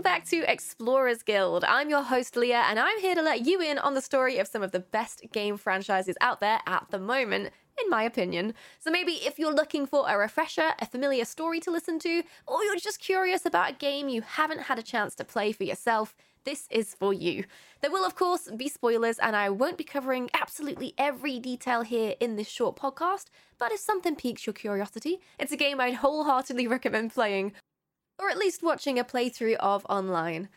welcome back to Explorers Guild. I'm your host, Leah, and I'm here to let you in on the story of some of the best game franchises out there at the moment, in my opinion. So maybe if you're looking for a refresher, a familiar story to listen to, or you're just curious about a game you haven't had a chance to play for yourself, this is for you. There will, of course, be spoilers, and I won't be covering absolutely every detail here in this short podcast, but if something piques your curiosity, it's a game I'd wholeheartedly recommend playing, or at least watching a playthrough of online.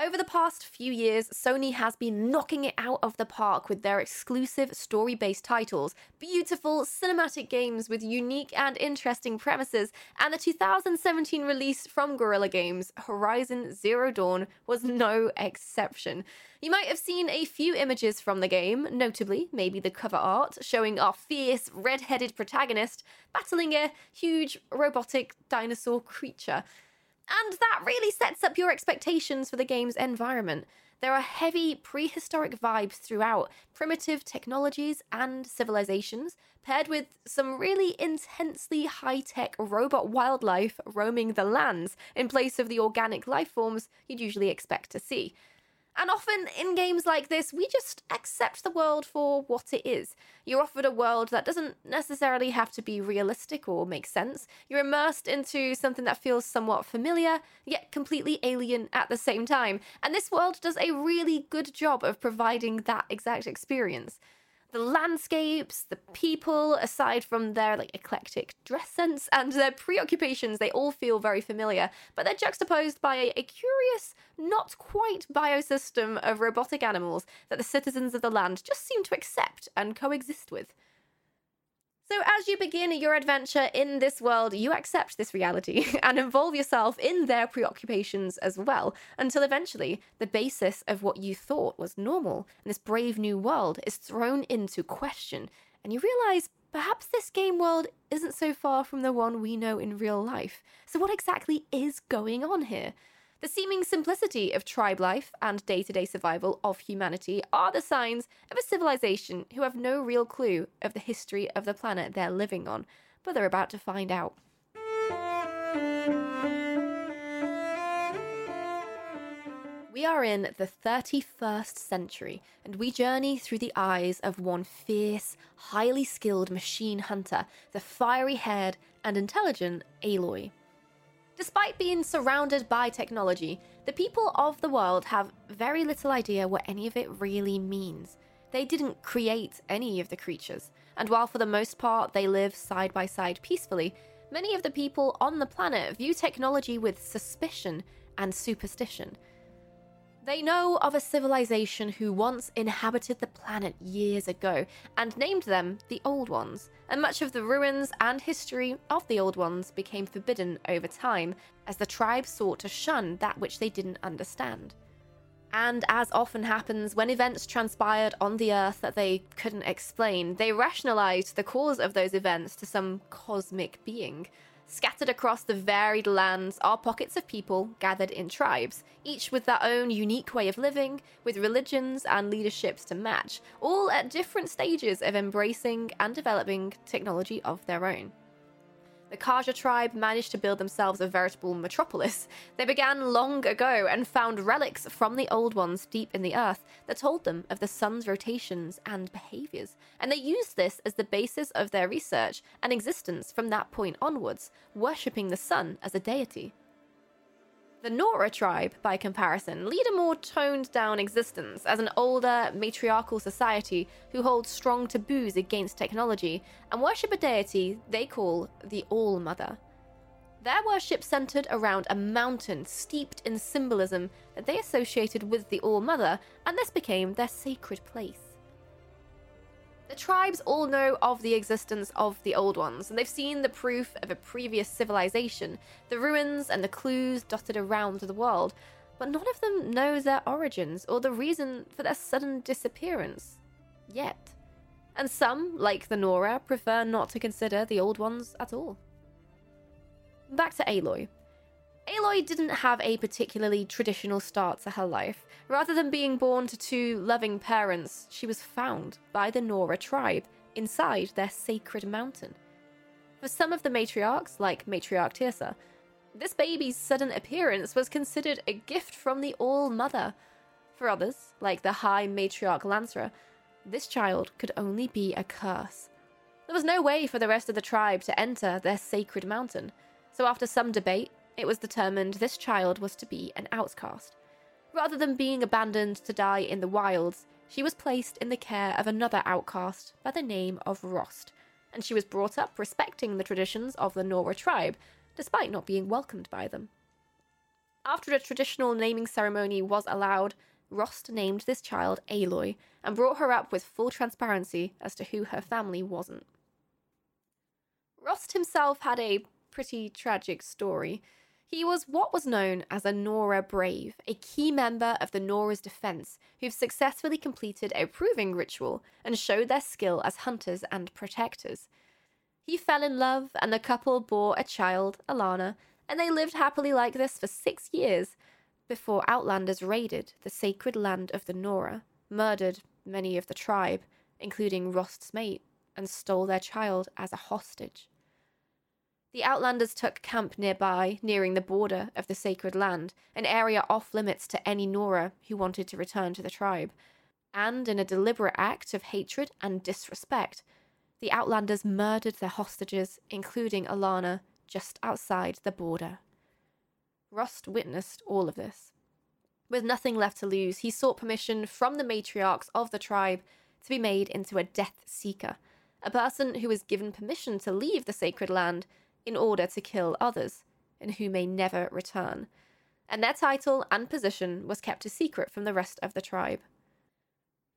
Over the past few years, Sony has been knocking it out of the park with their exclusive story based titles, beautiful cinematic games with unique and interesting premises, and the 2017 release from Guerrilla Games, Horizon Zero Dawn, was no exception. You might have seen a few images from the game, notably maybe the cover art, showing our fierce, red headed protagonist battling a huge robotic dinosaur creature. And that really sets up your expectations for the game's environment. There are heavy prehistoric vibes throughout, primitive technologies and civilizations, paired with some really intensely high tech robot wildlife roaming the lands in place of the organic life forms you'd usually expect to see. And often in games like this, we just accept the world for what it is. You're offered a world that doesn't necessarily have to be realistic or make sense. You're immersed into something that feels somewhat familiar, yet completely alien at the same time. And this world does a really good job of providing that exact experience the landscapes, the people, aside from their like eclectic dress sense and their preoccupations, they all feel very familiar, but they're juxtaposed by a, a, curious, not quite biosystem of robotic animals that the citizens of the land just seem to accept and coexist with. So, as you begin your adventure in this world, you accept this reality and involve yourself in their preoccupations as well, until eventually the basis of what you thought was normal in this brave new world is thrown into question, and you realize perhaps this game world isn't so far from the one we know in real life. So, what exactly is going on here? The seeming simplicity of tribe life and day to day survival of humanity are the signs of a civilization who have no real clue of the history of the planet they're living on, but they're about to find out. We are in the 31st century, and we journey through the eyes of one fierce, highly skilled machine hunter, the fiery haired and intelligent Aloy. Despite being surrounded by technology, the people of the world have very little idea what any of it really means. They didn't create any of the creatures, and while for the most part they live side by side peacefully, many of the people on the planet view technology with suspicion and superstition. They know of a civilization who once inhabited the planet years ago and named them the Old Ones, and much of the ruins and history of the Old Ones became forbidden over time as the tribe sought to shun that which they didn't understand. And as often happens when events transpired on the Earth that they couldn't explain, they rationalized the cause of those events to some cosmic being. Scattered across the varied lands are pockets of people gathered in tribes, each with their own unique way of living, with religions and leaderships to match, all at different stages of embracing and developing technology of their own the Carja tribe managed to build themselves a veritable metropolis. They began long ago and found relics from the old ones deep in the earth that told them of the sun's rotations and behaviors, and they used this as the basis of their research and existence from that point onwards, worshipping the sun as a deity. The Nora tribe, by comparison, lead a more toned down existence as an older, matriarchal society who hold strong taboos against technology and worship a deity they call the All Mother. Their worship centered around a mountain steeped in symbolism that they associated with the All Mother, and this became their sacred place. The tribes all know of the existence of the Old Ones, and they've seen the proof of a previous civilization, the ruins and the clues dotted around the world, but none of them know their origins or the reason for their sudden disappearance. Yet. And some, like the Nora, prefer not to consider the Old Ones at all. Back to Aloy. Aloy didn't have a particularly traditional start to her life. Rather than being born to two loving parents, she was found by the Nora tribe inside their sacred mountain. For some of the matriarchs, like Matriarch Teersa, This baby's sudden appearance was considered a gift from the All Mother. For others, like the High Matriarch Lansra, this child could only be a curse. There was no way for the rest of the tribe to enter their sacred mountain, so after some debate, it was determined this child was to be an outcast. Rather than being abandoned to die in the wilds, she was placed in the care of another outcast by the name of Rost, and she was brought up respecting the traditions of the Nora tribe, despite not being welcomed by them. After a traditional naming ceremony was allowed, Rost named this child Aloy and brought her up with full transparency as to who her family wasn't. Rost himself had a pretty tragic story. He was what was known as a Nora Brave, a key member of the Nora's defense who've successfully completed a proving ritual and showed their skill as hunters and protectors. He fell in love, and the couple bore a child, Alana, and they lived happily like this for six years before Outlanders raided the sacred land of the Nora, murdered many of the tribe, including Rost's mate, and stole their child as a hostage. The Outlanders took camp nearby, nearing the border of the sacred land, an area off limits to any Nora who wanted to return to the tribe. And in a deliberate act of hatred and disrespect, the Outlanders murdered their hostages, including Alana, just outside the border. Rost witnessed all of this. With nothing left to lose, he sought permission from the matriarchs of the tribe to be made into a Death Seeker, a person who was given permission to leave the sacred land in order to kill others, and who may never return. And their title and position was kept a secret from the rest of the tribe.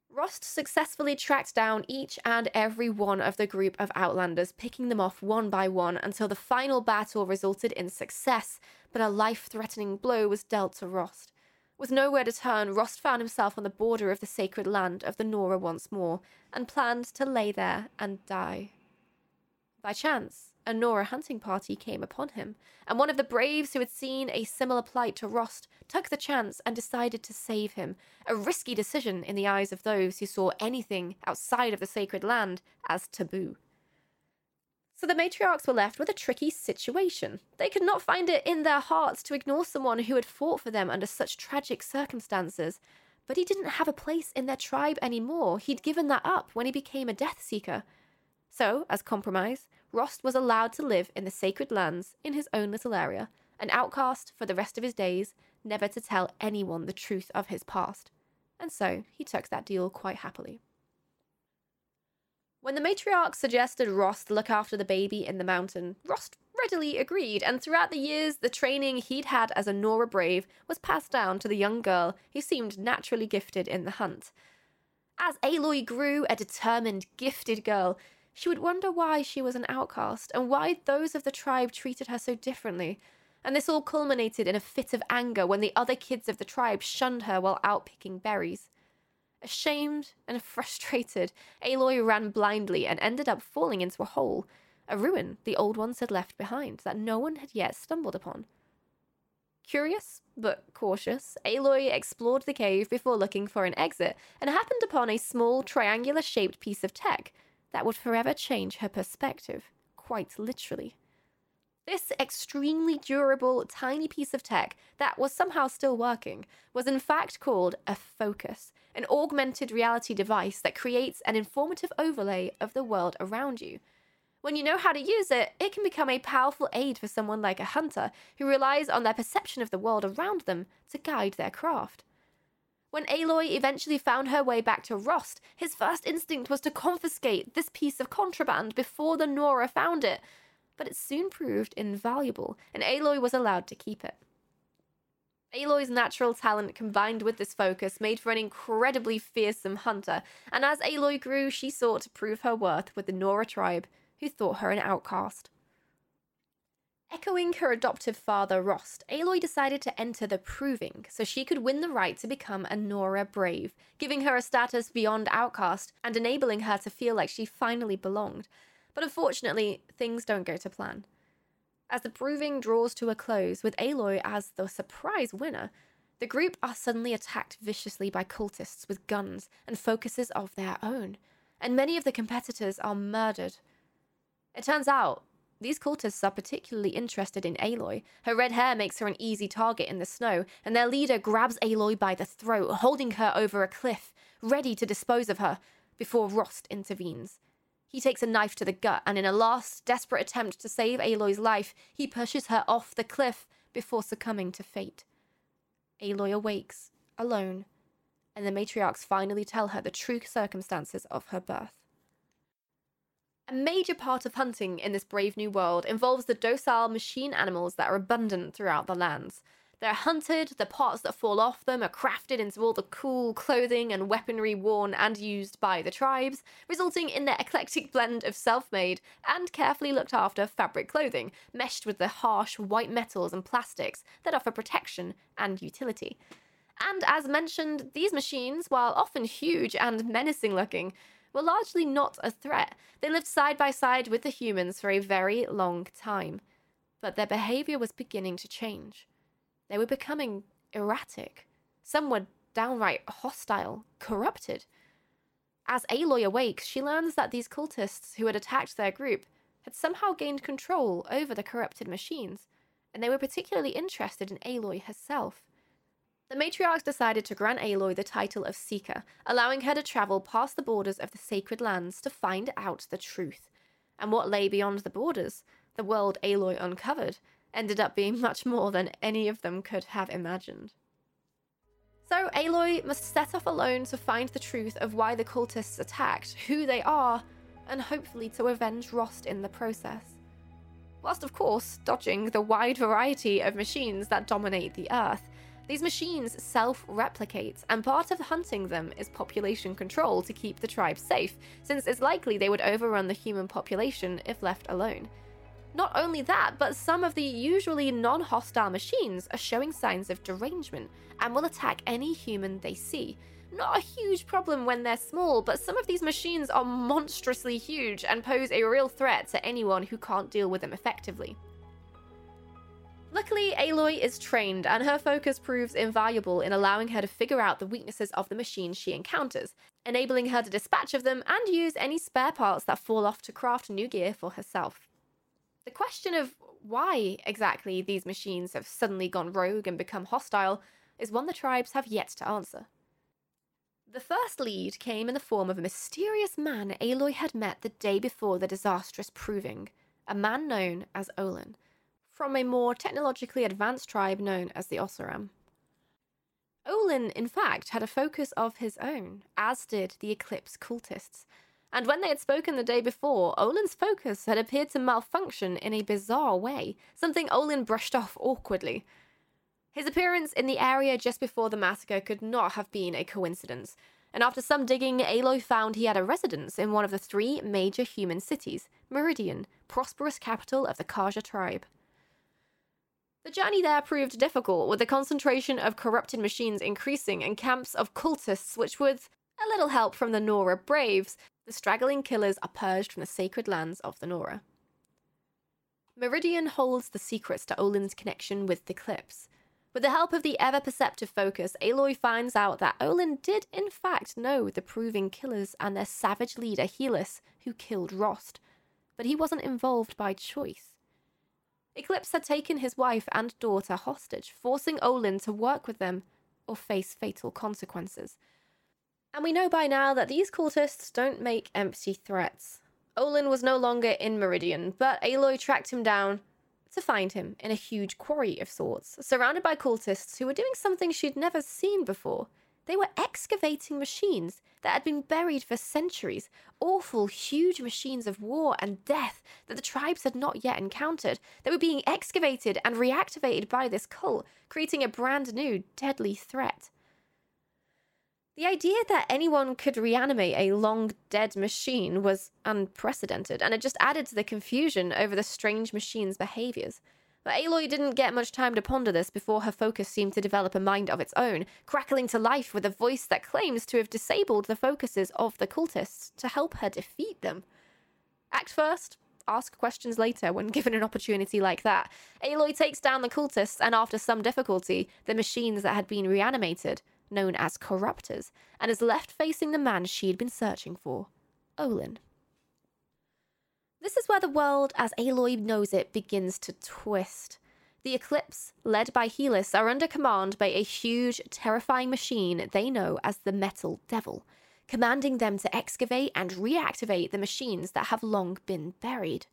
Rost successfully tracked down each and every one of the group of Outlanders, picking them off one by one until the final battle resulted in success, but a life threatening blow was dealt to Rost. With nowhere to turn, Rost found himself on the border of the sacred land of the Nora once more, and planned to lay there and die. By chance, a Nora hunting party came upon him, and one of the braves who had seen a similar plight to Rost took the chance and decided to save him, a risky decision in the eyes of those who saw anything outside of the sacred land as taboo. So the matriarchs were left with a tricky situation. They could not find it in their hearts to ignore someone who had fought for them under such tragic circumstances. But he didn't have a place in their tribe anymore. He'd given that up when he became a Death Seeker. So, as compromise, Rost was allowed to live in the sacred lands in his own little area, an outcast for the rest of his days, never to tell anyone the truth of his past. And so he took that deal quite happily. When the matriarch suggested Rost look after the baby in the mountain, Rost readily agreed, and throughout the years, the training he'd had as a Nora Brave was passed down to the young girl who seemed naturally gifted in the hunt. As Aloy grew a determined, gifted girl, she would wonder why she was an outcast and why those of the tribe treated her so differently. And this all culminated in a fit of anger when the other kids of the tribe shunned her while out picking berries. Ashamed and frustrated, Aloy ran blindly and ended up falling into a hole, a ruin the old ones had left behind that no one had yet stumbled upon. Curious, but cautious, Aloy explored the cave before looking for an exit and happened upon a small triangular shaped piece of tech that would forever change her perspective, quite literally. This extremely durable, tiny piece of tech that was somehow still working was in fact called a focus, an augmented reality device that creates an informative overlay of the world around you. When you know how to use it, it can become a powerful aid for someone like a hunter who relies on their perception of the world around them to guide their craft. When Aloy eventually found her way back to Rost, his first instinct was to confiscate this piece of contraband before the Nora found it, but it soon proved invaluable, and Aloy was allowed to keep it. Aloy's natural talent combined with this focus made for an incredibly fearsome hunter, and as Aloy grew, she sought to prove her worth with the Nora tribe, who thought her an outcast. Echoing her adoptive father, Rost, Aloy decided to enter the Proving so she could win the right to become a Nora Brave, giving her a status beyond outcast and enabling her to feel like she finally belonged. But unfortunately, things don't go to plan. As the Proving draws to a close, with Aloy as the surprise winner, the group are suddenly attacked viciously by cultists with guns and focuses of their own, and many of the competitors are murdered. It turns out these cultists are particularly interested in Aloy. Her red hair makes her an easy target in the snow, and their leader grabs Aloy by the throat, holding her over a cliff, ready to dispose of her, before Rost intervenes. He takes a knife to the gut, and in a last, desperate attempt to save Aloy's life, he pushes her off the cliff before succumbing to fate. Aloy awakes, alone, and the matriarchs finally tell her the true circumstances of her birth. A major part of hunting in this brave new world involves the docile machine animals that are abundant throughout the lands. They're hunted, the parts that fall off them are crafted into all the cool clothing and weaponry worn and used by the tribes, resulting in their eclectic blend of self made and carefully looked after fabric clothing, meshed with the harsh white metals and plastics that offer protection and utility. And as mentioned, these machines, while often huge and menacing looking, were largely not a threat. They lived side by side with the humans for a very long time. But their behavior was beginning to change. They were becoming erratic. Some were downright hostile, corrupted. As Aloy awakes, she learns that these cultists who had attacked their group had somehow gained control over the corrupted machines, and they were particularly interested in Aloy herself. The matriarchs decided to grant Aloy the title of Seeker, allowing her to travel past the borders of the sacred lands to find out the truth. And what lay beyond the borders, the world Aloy uncovered, ended up being much more than any of them could have imagined. So Aloy must set off alone to find the truth of why the cultists attacked, who they are, and hopefully to avenge Rost in the process. Whilst, of course, dodging the wide variety of machines that dominate the Earth, these machines self replicate, and part of hunting them is population control to keep the tribe safe, since it's likely they would overrun the human population if left alone. Not only that, but some of the usually non hostile machines are showing signs of derangement and will attack any human they see. Not a huge problem when they're small, but some of these machines are monstrously huge and pose a real threat to anyone who can't deal with them effectively. Luckily, Aloy is trained, and her focus proves invaluable in allowing her to figure out the weaknesses of the machines she encounters, enabling her to dispatch of them and use any spare parts that fall off to craft new gear for herself. The question of why exactly these machines have suddenly gone rogue and become hostile is one the tribes have yet to answer. The first lead came in the form of a mysterious man Aloy had met the day before the disastrous proving, a man known as Olin from a more technologically advanced tribe known as the Oseram. Olin, in fact, had a focus of his own, as did the Eclipse cultists. And when they had spoken the day before, Olin's focus had appeared to malfunction in a bizarre way, something Olin brushed off awkwardly. His appearance in the area just before the massacre could not have been a coincidence, and after some digging, Aloy found he had a residence in one of the three major human cities, Meridian, prosperous capital of the Carja tribe. The journey there proved difficult, with the concentration of corrupted machines increasing and camps of cultists, which, with a little help from the Nora Braves, the straggling killers are purged from the sacred lands of the Nora. Meridian holds the secrets to Olin's connection with the Eclipse. With the help of the ever perceptive focus, Aloy finds out that Olin did in fact know the proving killers and their savage leader Helis, who killed Rost, but he wasn't involved by choice. Eclipse had taken his wife and daughter hostage, forcing Olin to work with them or face fatal consequences. And we know by now that these cultists don't make empty threats. Olin was no longer in Meridian, but Aloy tracked him down to find him in a huge quarry of sorts, surrounded by cultists who were doing something she'd never seen before. They were excavating machines that had been buried for centuries, awful, huge machines of war and death that the tribes had not yet encountered. They were being excavated and reactivated by this cult, creating a brand new, deadly threat. The idea that anyone could reanimate a long dead machine was unprecedented, and it just added to the confusion over the strange machine's behaviors. But Aloy didn't get much time to ponder this before her focus seemed to develop a mind of its own, crackling to life with a voice that claims to have disabled the focuses of the cultists to help her defeat them. Act first, ask questions later when given an opportunity like that. Aloy takes down the cultists, and after some difficulty, the machines that had been reanimated, known as corruptors, and is left facing the man she had been searching for, Olin. This is where the world, as Aloy knows it, begins to twist. The Eclipse, led by Helis, are under command by a huge, terrifying machine they know as the Metal Devil, commanding them to excavate and reactivate the machines that have long been buried.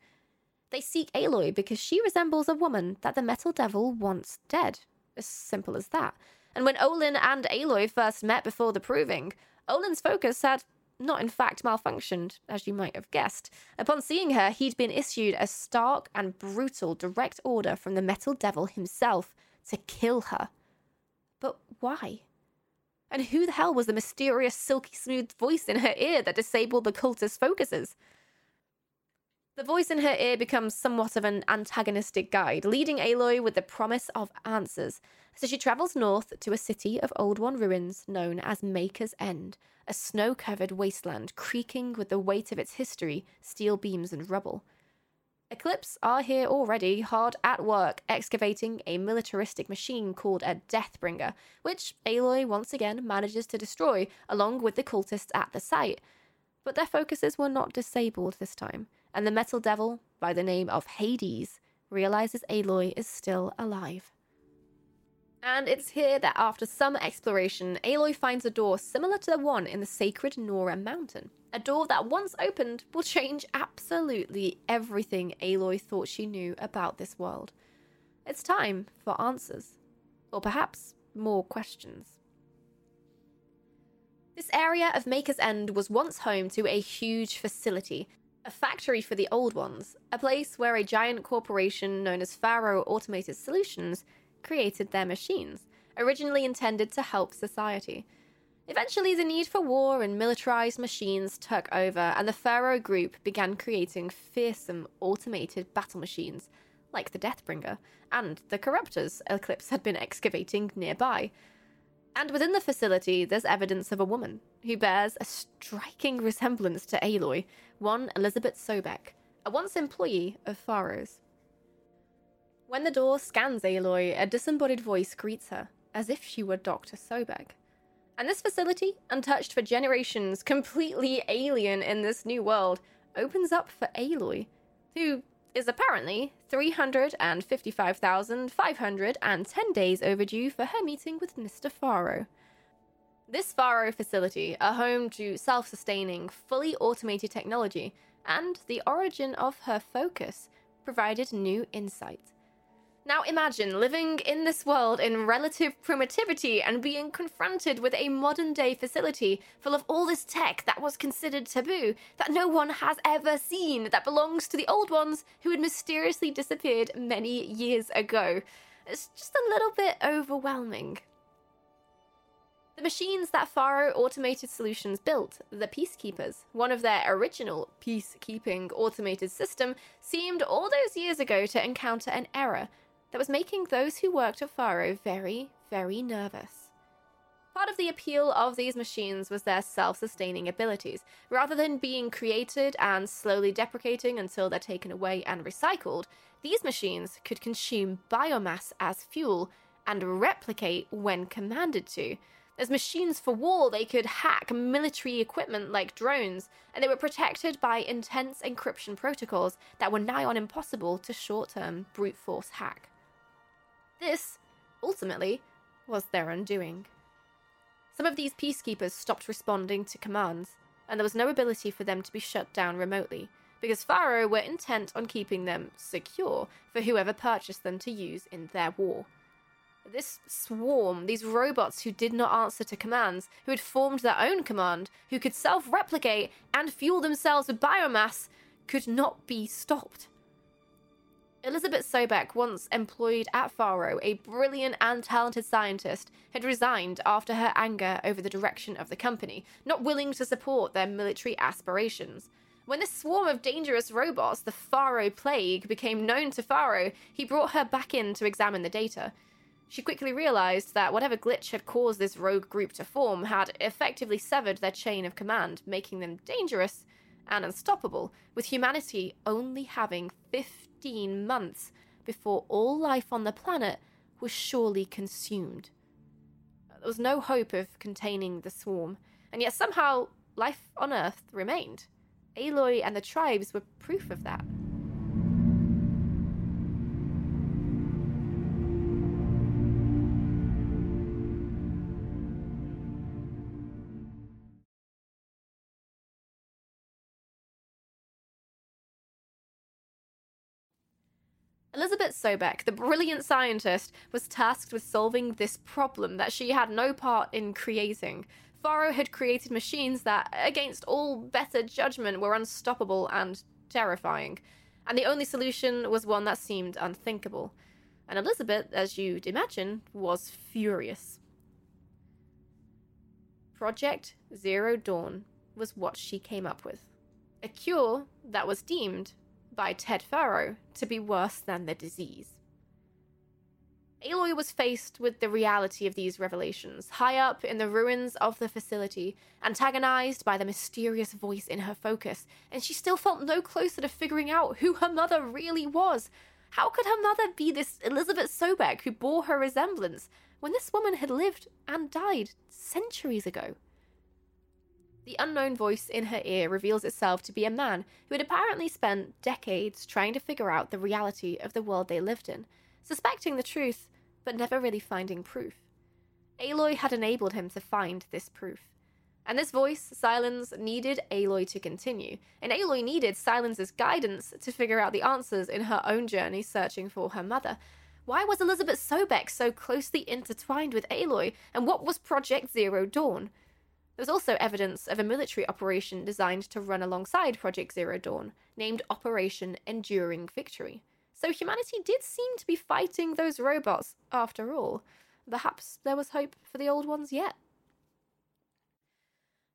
They seek Aloy because she resembles a woman that the Metal Devil wants dead. As simple as that. And when Olin and Aloy first met before the proving, Olin's focus had not in fact malfunctioned, as you might have guessed. Upon seeing her, he'd been issued a stark and brutal direct order from the Metal Devil himself to kill her. But why? And who the hell was the mysterious, silky smooth voice in her ear that disabled the cultist's focuses? The voice in her ear becomes somewhat of an antagonistic guide, leading Aloy with the promise of answers. So she travels north to a city of Old One ruins known as Maker's End, a snow covered wasteland creaking with the weight of its history, steel beams, and rubble. Eclipse are here already, hard at work, excavating a militaristic machine called a Deathbringer, which Aloy once again manages to destroy, along with the cultists at the site. But their focuses were not disabled this time and the metal devil, by the name of Hades, realizes Aloy is still alive. And it's here that after some exploration, Aloy finds a door similar to the one in the sacred Nora mountain. A door that once opened will change absolutely everything Aloy thought she knew about this world. It's time for answers. Or perhaps more questions. This area of Maker's End was once home to a huge facility a factory for the old ones, a place where a giant corporation known as Faro Automated Solutions created their machines, originally intended to help society. Eventually, the need for war and militarized machines took over, and the Faro group began creating fearsome automated battle machines, like the Deathbringer, and the Corruptors Eclipse had been excavating nearby. And within the facility, there's evidence of a woman who bears a striking resemblance to Aloy, one Elizabeth Sobek, a once employee of Faro's. When the door scans Aloy, a disembodied voice greets her, as if she were Dr. Sobek. And this facility, untouched for generations, completely alien in this new world, opens up for Aloy, who is apparently 355,510 days overdue for her meeting with Mr. Faro. This Faro facility, a home to self sustaining, fully automated technology, and the origin of her focus, provided new insight. Now imagine living in this world in relative primitivity and being confronted with a modern day facility full of all this tech that was considered taboo, that no one has ever seen, that belongs to the old ones who had mysteriously disappeared many years ago. It's just a little bit overwhelming. The machines that Faro Automated Solutions built, the Peacekeepers, one of their original peacekeeping automated system, seemed all those years ago to encounter an error that was making those who worked at Faro very, very nervous. Part of the appeal of these machines was their self sustaining abilities. Rather than being created and slowly deprecating until they're taken away and recycled, these machines could consume biomass as fuel and replicate when commanded to. As machines for war, they could hack military equipment like drones, and they were protected by intense encryption protocols that were nigh on impossible to short term brute force hack. This, ultimately, was their undoing. Some of these peacekeepers stopped responding to commands, and there was no ability for them to be shut down remotely, because Faro were intent on keeping them secure for whoever purchased them to use in their war. This swarm, these robots who did not answer to commands, who had formed their own command, who could self replicate and fuel themselves with biomass, could not be stopped. Elizabeth Sobek, once employed at Faro, a brilliant and talented scientist, had resigned after her anger over the direction of the company, not willing to support their military aspirations. When this swarm of dangerous robots, the Faro Plague, became known to Faro, he brought her back in to examine the data. She quickly realized that whatever glitch had caused this rogue group to form had effectively severed their chain of command, making them dangerous and unstoppable, with humanity only having 50 15 months before all life on the planet was surely consumed. There was no hope of containing the swarm, and yet somehow life on Earth remained. Aloy and the tribes were proof of that. Elizabeth Sobek, the brilliant scientist, was tasked with solving this problem that she had no part in creating. Faro had created machines that, against all better judgment, were unstoppable and terrifying. And the only solution was one that seemed unthinkable. And Elizabeth, as you'd imagine, was furious. Project Zero Dawn was what she came up with. A cure that was deemed by Ted Faro to be worse than the disease. Aloy was faced with the reality of these revelations, high up in the ruins of the facility, antagonized by the mysterious voice in her focus, and she still felt no closer to figuring out who her mother really was. How could her mother be this Elizabeth Sobek who bore her resemblance when this woman had lived and died centuries ago? The unknown voice in her ear reveals itself to be a man who had apparently spent decades trying to figure out the reality of the world they lived in, suspecting the truth, but never really finding proof. Aloy had enabled him to find this proof. And this voice, Sylens, needed Aloy to continue, and Aloy needed Sylens's guidance to figure out the answers in her own journey searching for her mother. Why was Elizabeth Sobek so closely intertwined with Aloy, and what was Project Zero Dawn? There was also evidence of a military operation designed to run alongside Project Zero Dawn, named Operation Enduring Victory. So humanity did seem to be fighting those robots after all. Perhaps there was hope for the old ones yet.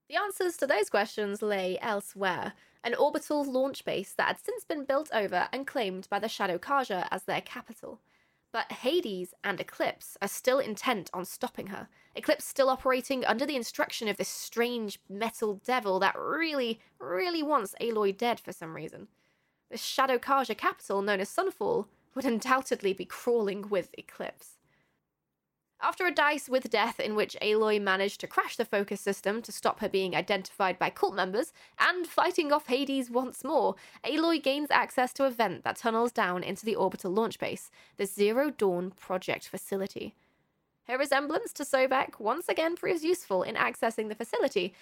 The answers to those questions lay elsewhere an orbital launch base that had since been built over and claimed by the Shadow Carja as their capital. But Hades and Eclipse are still intent on stopping her. Eclipse still operating under the instruction of this strange metal devil that really, really wants Aloy dead for some reason. The Shadow Carja capital, known as Sunfall, would undoubtedly be crawling with Eclipse. After a dice with death in which Aloy managed to crash the focus system to stop her being identified by cult members, and fighting off Hades once more, Aloy gains access to a vent that tunnels down into the orbital launch base, the Zero Dawn Project facility. Her resemblance to Sobek once again proves useful in accessing the facility,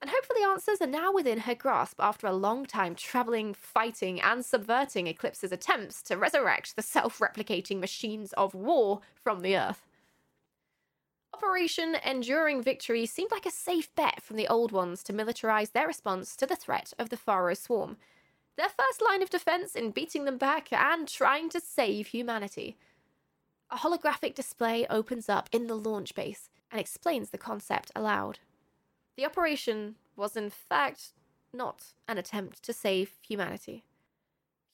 and hopefully answers are now within her grasp after a long time traveling, fighting, and subverting Eclipse's attempts to resurrect the self replicating machines of war from the Earth. Operation Enduring Victory seemed like a safe bet from the old ones to militarize their response to the threat of the Faro swarm. Their first line of defense in beating them back and trying to save humanity. A holographic display opens up in the launch base and explains the concept aloud. The operation was, in fact, not an attempt to save humanity.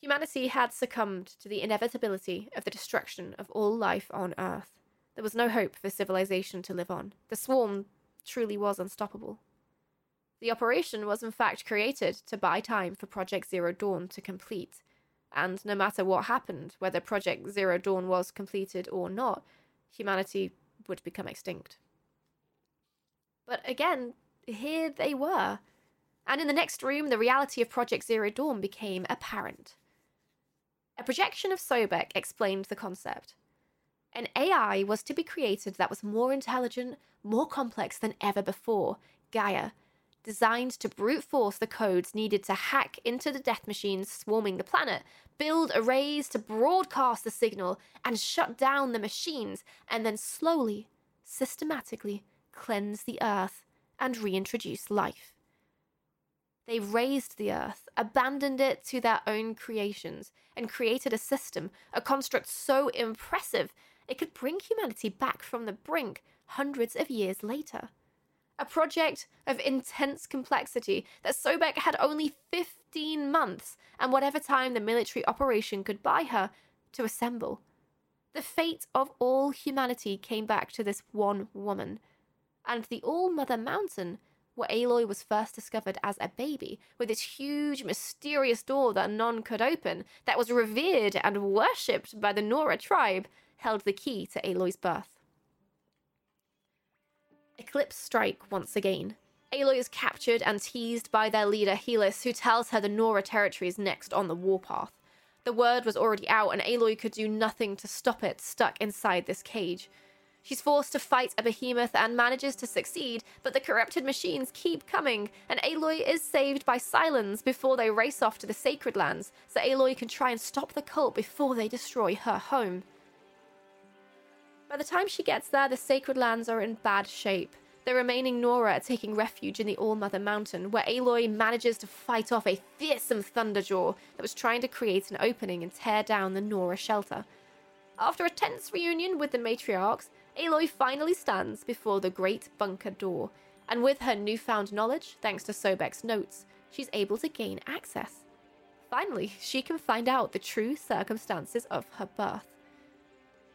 Humanity had succumbed to the inevitability of the destruction of all life on Earth. There was no hope for civilization to live on. The swarm truly was unstoppable. The operation was in fact created to buy time for Project Zero Dawn to complete, and no matter what happened, whether Project Zero Dawn was completed or not, humanity would become extinct. But again, here they were. And in the next room, the reality of Project Zero Dawn became apparent. A projection of Sobek explained the concept. An AI was to be created that was more intelligent, more complex than ever before, Gaia, designed to brute force the codes needed to hack into the death machines swarming the planet, build arrays to broadcast the signal, and shut down the machines, and then slowly, systematically cleanse the Earth and reintroduce life. They razed the Earth, abandoned it to their own creations, and created a system, a construct so impressive it could bring humanity back from the brink hundreds of years later. A project of intense complexity that Sobek had only 15 months and whatever time the military operation could buy her to assemble. The fate of all humanity came back to this one woman. And the All Mother Mountain, where Aloy was first discovered as a baby, with its huge, mysterious door that none could open, that was revered and worshipped by the Nora tribe, held the key to Aloy's birth. Eclipse strike once again. Aloy is captured and teased by their leader Helis, who tells her the Nora territory is next on the warpath. The word was already out, and Aloy could do nothing to stop it stuck inside this cage. She's forced to fight a behemoth and manages to succeed, but the corrupted machines keep coming, and Aloy is saved by Sylens before they race off to the Sacred Lands, so Aloy can try and stop the cult before they destroy her home. By the time she gets there, the Sacred Lands are in bad shape. The remaining Nora are taking refuge in the All-Mother Mountain, where Aloy manages to fight off a fearsome Thunderjaw that was trying to create an opening and tear down the Nora shelter. After a tense reunion with the matriarchs, Aloy finally stands before the great bunker door, and with her newfound knowledge, thanks to Sobek's notes, she's able to gain access. Finally, she can find out the true circumstances of her birth.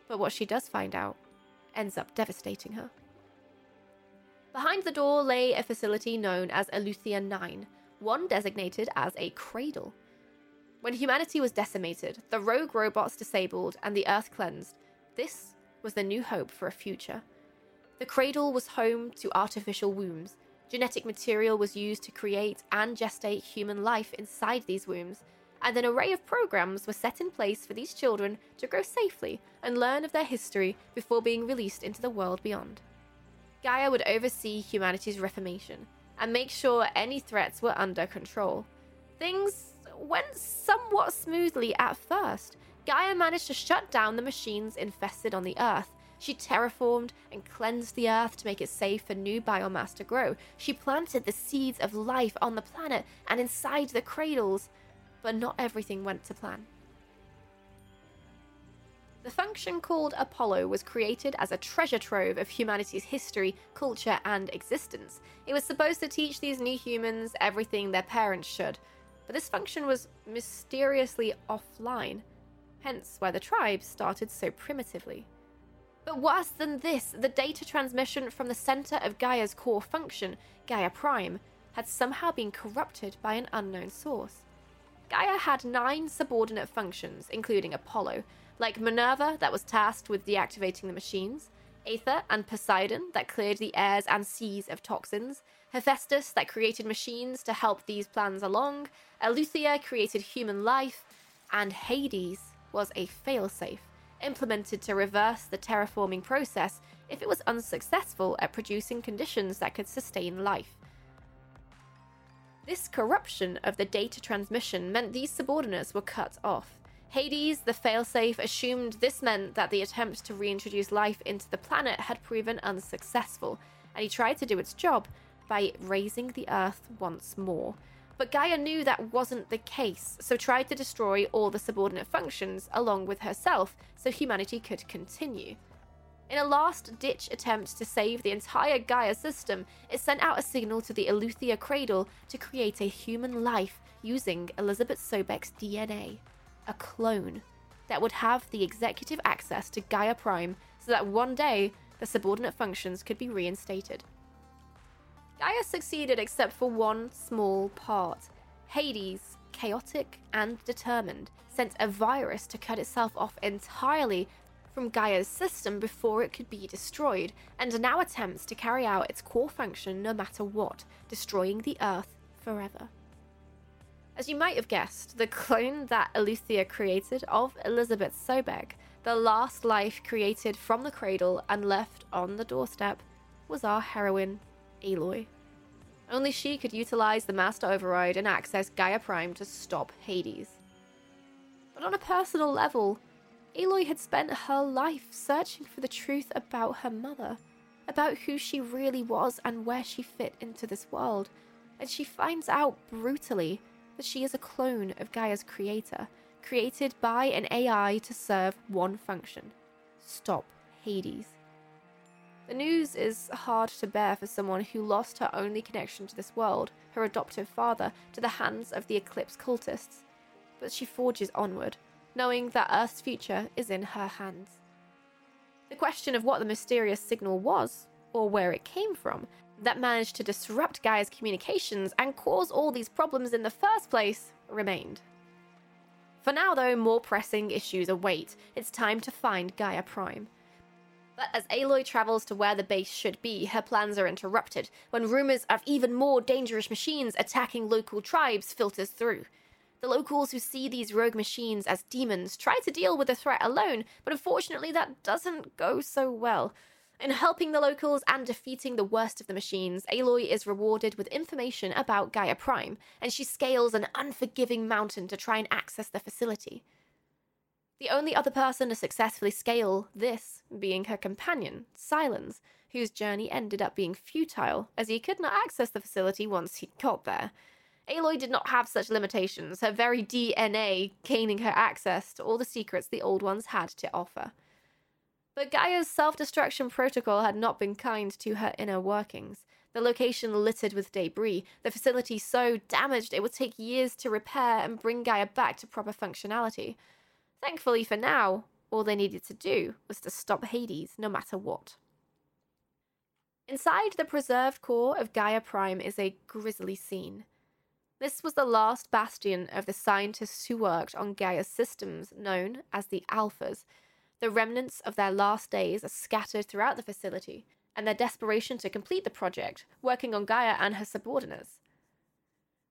But what she does find out ends up devastating her. Behind the door lay a facility known as Eleuthia 9, one designated as a cradle. When humanity was decimated, the rogue robots disabled, and the Earth cleansed, this was the new hope for a future. The cradle was home to artificial wombs. Genetic material was used to create and gestate human life inside these wombs, and an array of programs were set in place for these children to grow safely and learn of their history before being released into the world beyond. Gaia would oversee humanity's reformation and make sure any threats were under control. Things went somewhat smoothly at first. Gaia managed to shut down the machines infested on the Earth. She terraformed and cleansed the Earth to make it safe for new biomass to grow. She planted the seeds of life on the planet and inside the cradles. But not everything went to plan. The function called Apollo was created as a treasure trove of humanity's history, culture, and existence. It was supposed to teach these new humans everything their parents should, but this function was mysteriously offline, hence why the tribe started so primitively. But worse than this, the data transmission from the center of Gaia's core function, Gaia Prime, had somehow been corrupted by an unknown source. Gaia had nine subordinate functions, including Apollo, like Minerva, that was tasked with deactivating the machines, Aether and Poseidon, that cleared the airs and seas of toxins, Hephaestus, that created machines to help these plans along, Eleuthia created human life, and Hades was a failsafe, implemented to reverse the terraforming process if it was unsuccessful at producing conditions that could sustain life. This corruption of the data transmission meant these subordinates were cut off. Hades, the failsafe, assumed this meant that the attempt to reintroduce life into the planet had proven unsuccessful, and he tried to do its job by razing the Earth once more. But Gaia knew that wasn't the case, so tried to destroy all the subordinate functions along with herself so humanity could continue. In a last ditch attempt to save the entire Gaia system, it sent out a signal to the Eleuthia cradle to create a human life using Elizabeth Sobek's DNA a clone that would have the executive access to Gaia Prime so that one day the subordinate functions could be reinstated. Gaia succeeded except for one small part. Hades, chaotic and determined, sent a virus to cut itself off entirely from Gaia's system before it could be destroyed, and now attempts to carry out its core function no matter what, destroying the Earth forever. As you might have guessed, the clone that Eleuthia created of Elizabeth Sobek, the last life created from the cradle and left on the doorstep, was our heroine, Aloy. Only she could utilize the Master Override and access Gaia Prime to stop Hades. But on a personal level, Aloy had spent her life searching for the truth about her mother, about who she really was and where she fit into this world, and she finds out brutally that she is a clone of Gaia's creator, created by an AI to serve one function stop Hades. The news is hard to bear for someone who lost her only connection to this world, her adoptive father, to the hands of the Eclipse cultists. But she forges onward, knowing that Earth's future is in her hands. The question of what the mysterious signal was, or where it came from, that managed to disrupt Gaia's communications and cause all these problems in the first place remained. For now, though, more pressing issues await. It's time to find Gaia Prime. But as Aloy travels to where the base should be, her plans are interrupted when rumors of even more dangerous machines attacking local tribes filters through. The locals who see these rogue machines as demons try to deal with the threat alone, but unfortunately that doesn't go so well. In helping the locals and defeating the worst of the machines, Aloy is rewarded with information about Gaia Prime, and she scales an unforgiving mountain to try and access the facility. The only other person to successfully scale this being her companion, Sylens, whose journey ended up being futile as he could not access the facility once he got there. Aloy did not have such limitations, her very DNA gaining her access to all the secrets the old ones had to offer. But Gaia's self destruction protocol had not been kind to her inner workings. The location littered with debris, the facility so damaged it would take years to repair and bring Gaia back to proper functionality. Thankfully for now, all they needed to do was to stop Hades no matter what. Inside the preserved core of Gaia Prime is a grisly scene. This was the last bastion of the scientists who worked on Gaia's systems, known as the Alphas. The remnants of their last days are scattered throughout the facility, and their desperation to complete the project, working on Gaia and her subordinates.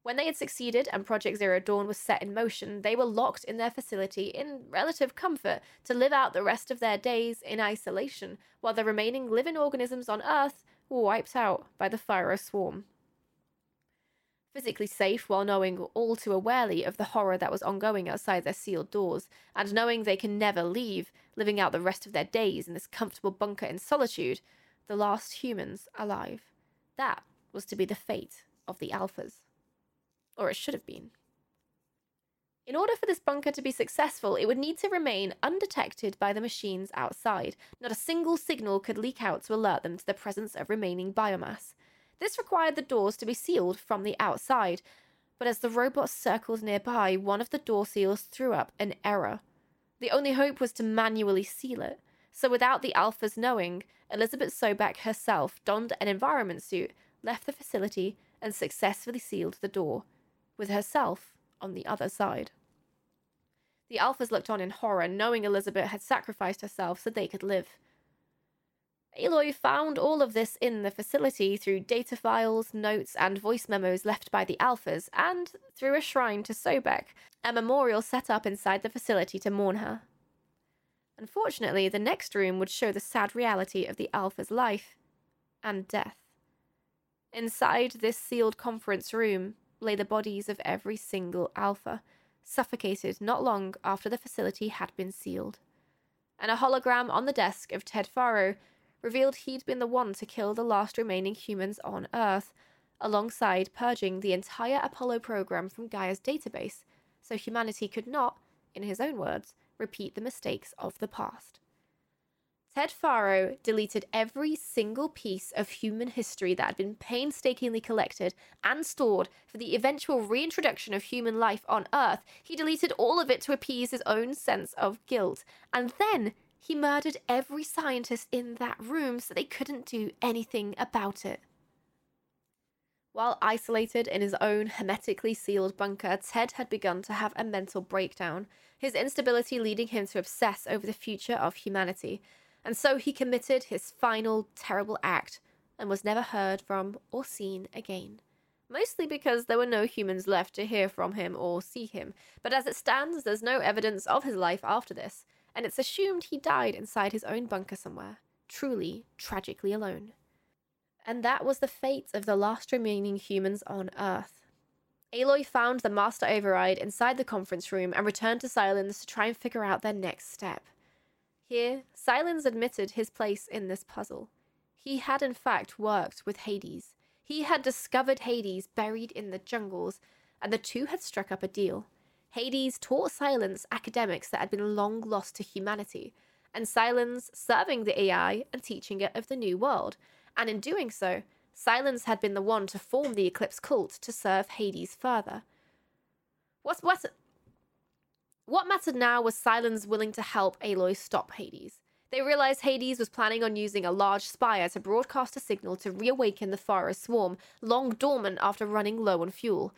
When they had succeeded and Project Zero Dawn was set in motion, they were locked in their facility in relative comfort to live out the rest of their days in isolation, while the remaining living organisms on Earth were wiped out by the Faro Swarm physically safe while knowing all too awarely of the horror that was ongoing outside their sealed doors, and knowing they can never leave, living out the rest of their days in this comfortable bunker in solitude, the last humans alive. That was to be the fate of the Alphas. Or it should have been. In order for this bunker to be successful, it would need to remain undetected by the machines outside. Not a single signal could leak out to alert them to the presence of remaining biomass. This required the doors to be sealed from the outside, but as the robot circled nearby, one of the door seals threw up an error. The only hope was to manually seal it. So, without the Alphas knowing, Elizabeth Sobek herself donned an environment suit, left the facility, and successfully sealed the door, with herself on the other side. The Alphas looked on in horror, knowing Elizabeth had sacrificed herself so they could live. Aloy found all of this in the facility through data files, notes, and voice memos left by the Alphas, and through a shrine to Sobek, a memorial set up inside the facility to mourn her. Unfortunately, the next room would show the sad reality of the Alpha's life and death. Inside this sealed conference room lay the bodies of every single Alpha, suffocated not long after the facility had been sealed. And a hologram on the desk of Ted Faro revealed he'd been the one to kill the last remaining humans on Earth, alongside purging the entire Apollo program from Gaia's database, so humanity could not, in his own words, repeat the mistakes of the past. Ted Faro deleted every single piece of human history that had been painstakingly collected and stored for the eventual reintroduction of human life on Earth. He deleted all of it to appease his own sense of guilt. And then he murdered every scientist in that room so they couldn't do anything about it. While isolated in his own hermetically sealed bunker, Ted had begun to have a mental breakdown, his instability leading him to obsess over the future of humanity. And so he committed his final terrible act and was never heard from or seen again. Mostly because there were no humans left to hear from him or see him. But as it stands, there's no evidence of his life after this and it's assumed he died inside his own bunker somewhere, truly, tragically alone. And that was the fate of the last remaining humans on Earth. Aloy found the Master Override inside the conference room and returned to Sylens to try and figure out their next step. Here, Sylens admitted his place in this puzzle. He had in fact worked with Hades. He had discovered Hades buried in the jungles, and the two had struck up a deal. Hades taught Sylens academics that had been long lost to humanity, and Sylens serving the AI and teaching it of the new world. And in doing so, Sylens had been the one to form the Eclipse cult to serve Hades further. What's what? What mattered now was Sylens willing to help Aloy stop Hades. They realized Hades was planning on using a large spire to broadcast a signal to reawaken the Faro swarm, long dormant after running low on fuel.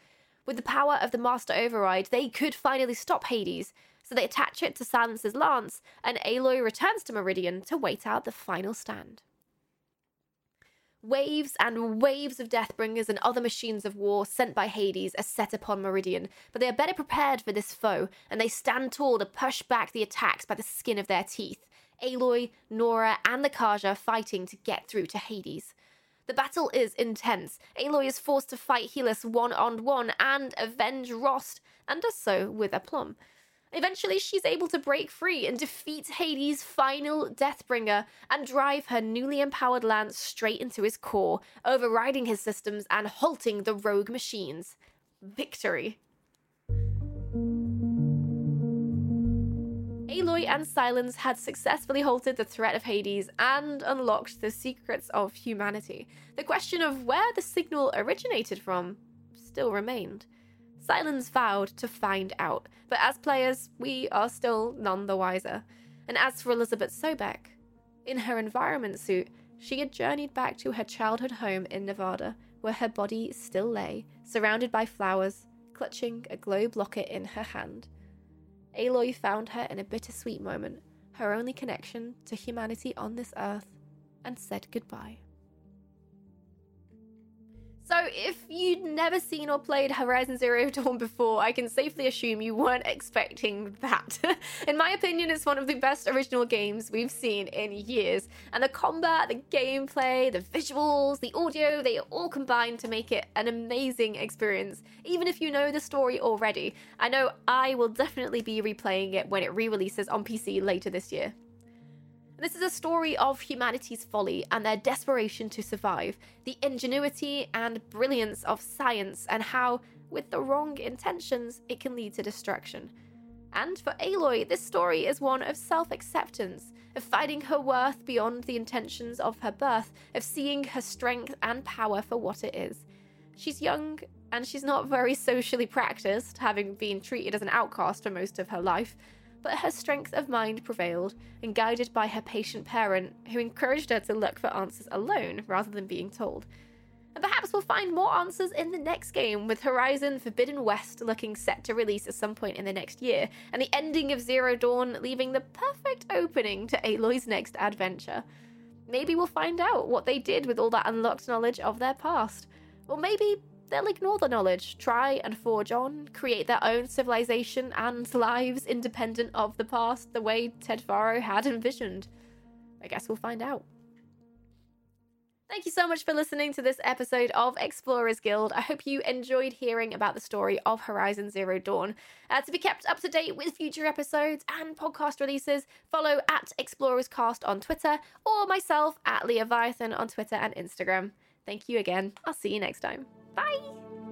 With the power of the Master Override, they could finally stop Hades. so they attach it to Sylens's lance, and Aloy returns to Meridian to wait out the final stand. Waves and waves of Deathbringers and other machines of war sent by Hades are set upon Meridian, but they are better prepared for this foe, and they stand tall to push back the attacks by the skin of their teeth. Aloy, Nora, and the Carja fighting to get through to Hades. The battle is intense. Aloy is forced to fight Helis one on one and avenge Rost, and does so with aplomb. Eventually, she's able to break free and defeat Hades' final Deathbringer and drive her newly empowered lance straight into his core, overriding his systems and halting the rogue machines. Victory. Aloy and Sylens had successfully halted the threat of Hades and unlocked the secrets of humanity. The question of where the signal originated from still remained. Sylens vowed to find out, but as players, we are still none the wiser. And as for Elizabeth Sobek, in her environment suit, she had journeyed back to her childhood home in Nevada, where her body still lay, surrounded by flowers, clutching a globe locket in her hand. Aloy found her in a bittersweet moment, her only connection to humanity on this earth, and said goodbye. So, if you'd never seen or played Horizon Zero Dawn before, I can safely assume you weren't expecting that. in my opinion, it's one of the best original games we've seen in years. And the combat, the gameplay, the visuals, the audio, they all combine to make it an amazing experience, even if you know the story already. I know I will definitely be replaying it when it re releases on PC later this year. This is a story of humanity's folly and their desperation to survive, the ingenuity and brilliance of science, and how, with the wrong intentions, it can lead to destruction. And for Aloy, this story is one of self acceptance, of finding her worth beyond the intentions of her birth, of seeing her strength and power for what it is. She's young and she's not very socially practiced, having been treated as an outcast for most of her life, but her strength of mind prevailed, and guided by her patient parent, who encouraged her to look for answers alone rather than being told. And perhaps we'll find more answers in the next game, with Horizon Forbidden West looking set to release at some point in the next year, and the ending of Zero Dawn leaving the perfect opening to Aloy's next adventure. Maybe we'll find out what they did with all that unlocked knowledge of their past. Or maybe they'll ignore the knowledge, try and forge on, create their own civilization and lives independent of the past the way Ted Faro had envisioned. I guess we'll find out. Thank you so much for listening to this episode of Explorers Guild. I hope you enjoyed hearing about the story of Horizon Zero Dawn. Uh, to be kept up to date with future episodes and podcast releases, follow at ExplorersCast on Twitter or myself at Leah Viathan on Twitter and Instagram. Thank you again. I'll see you next time. Bye.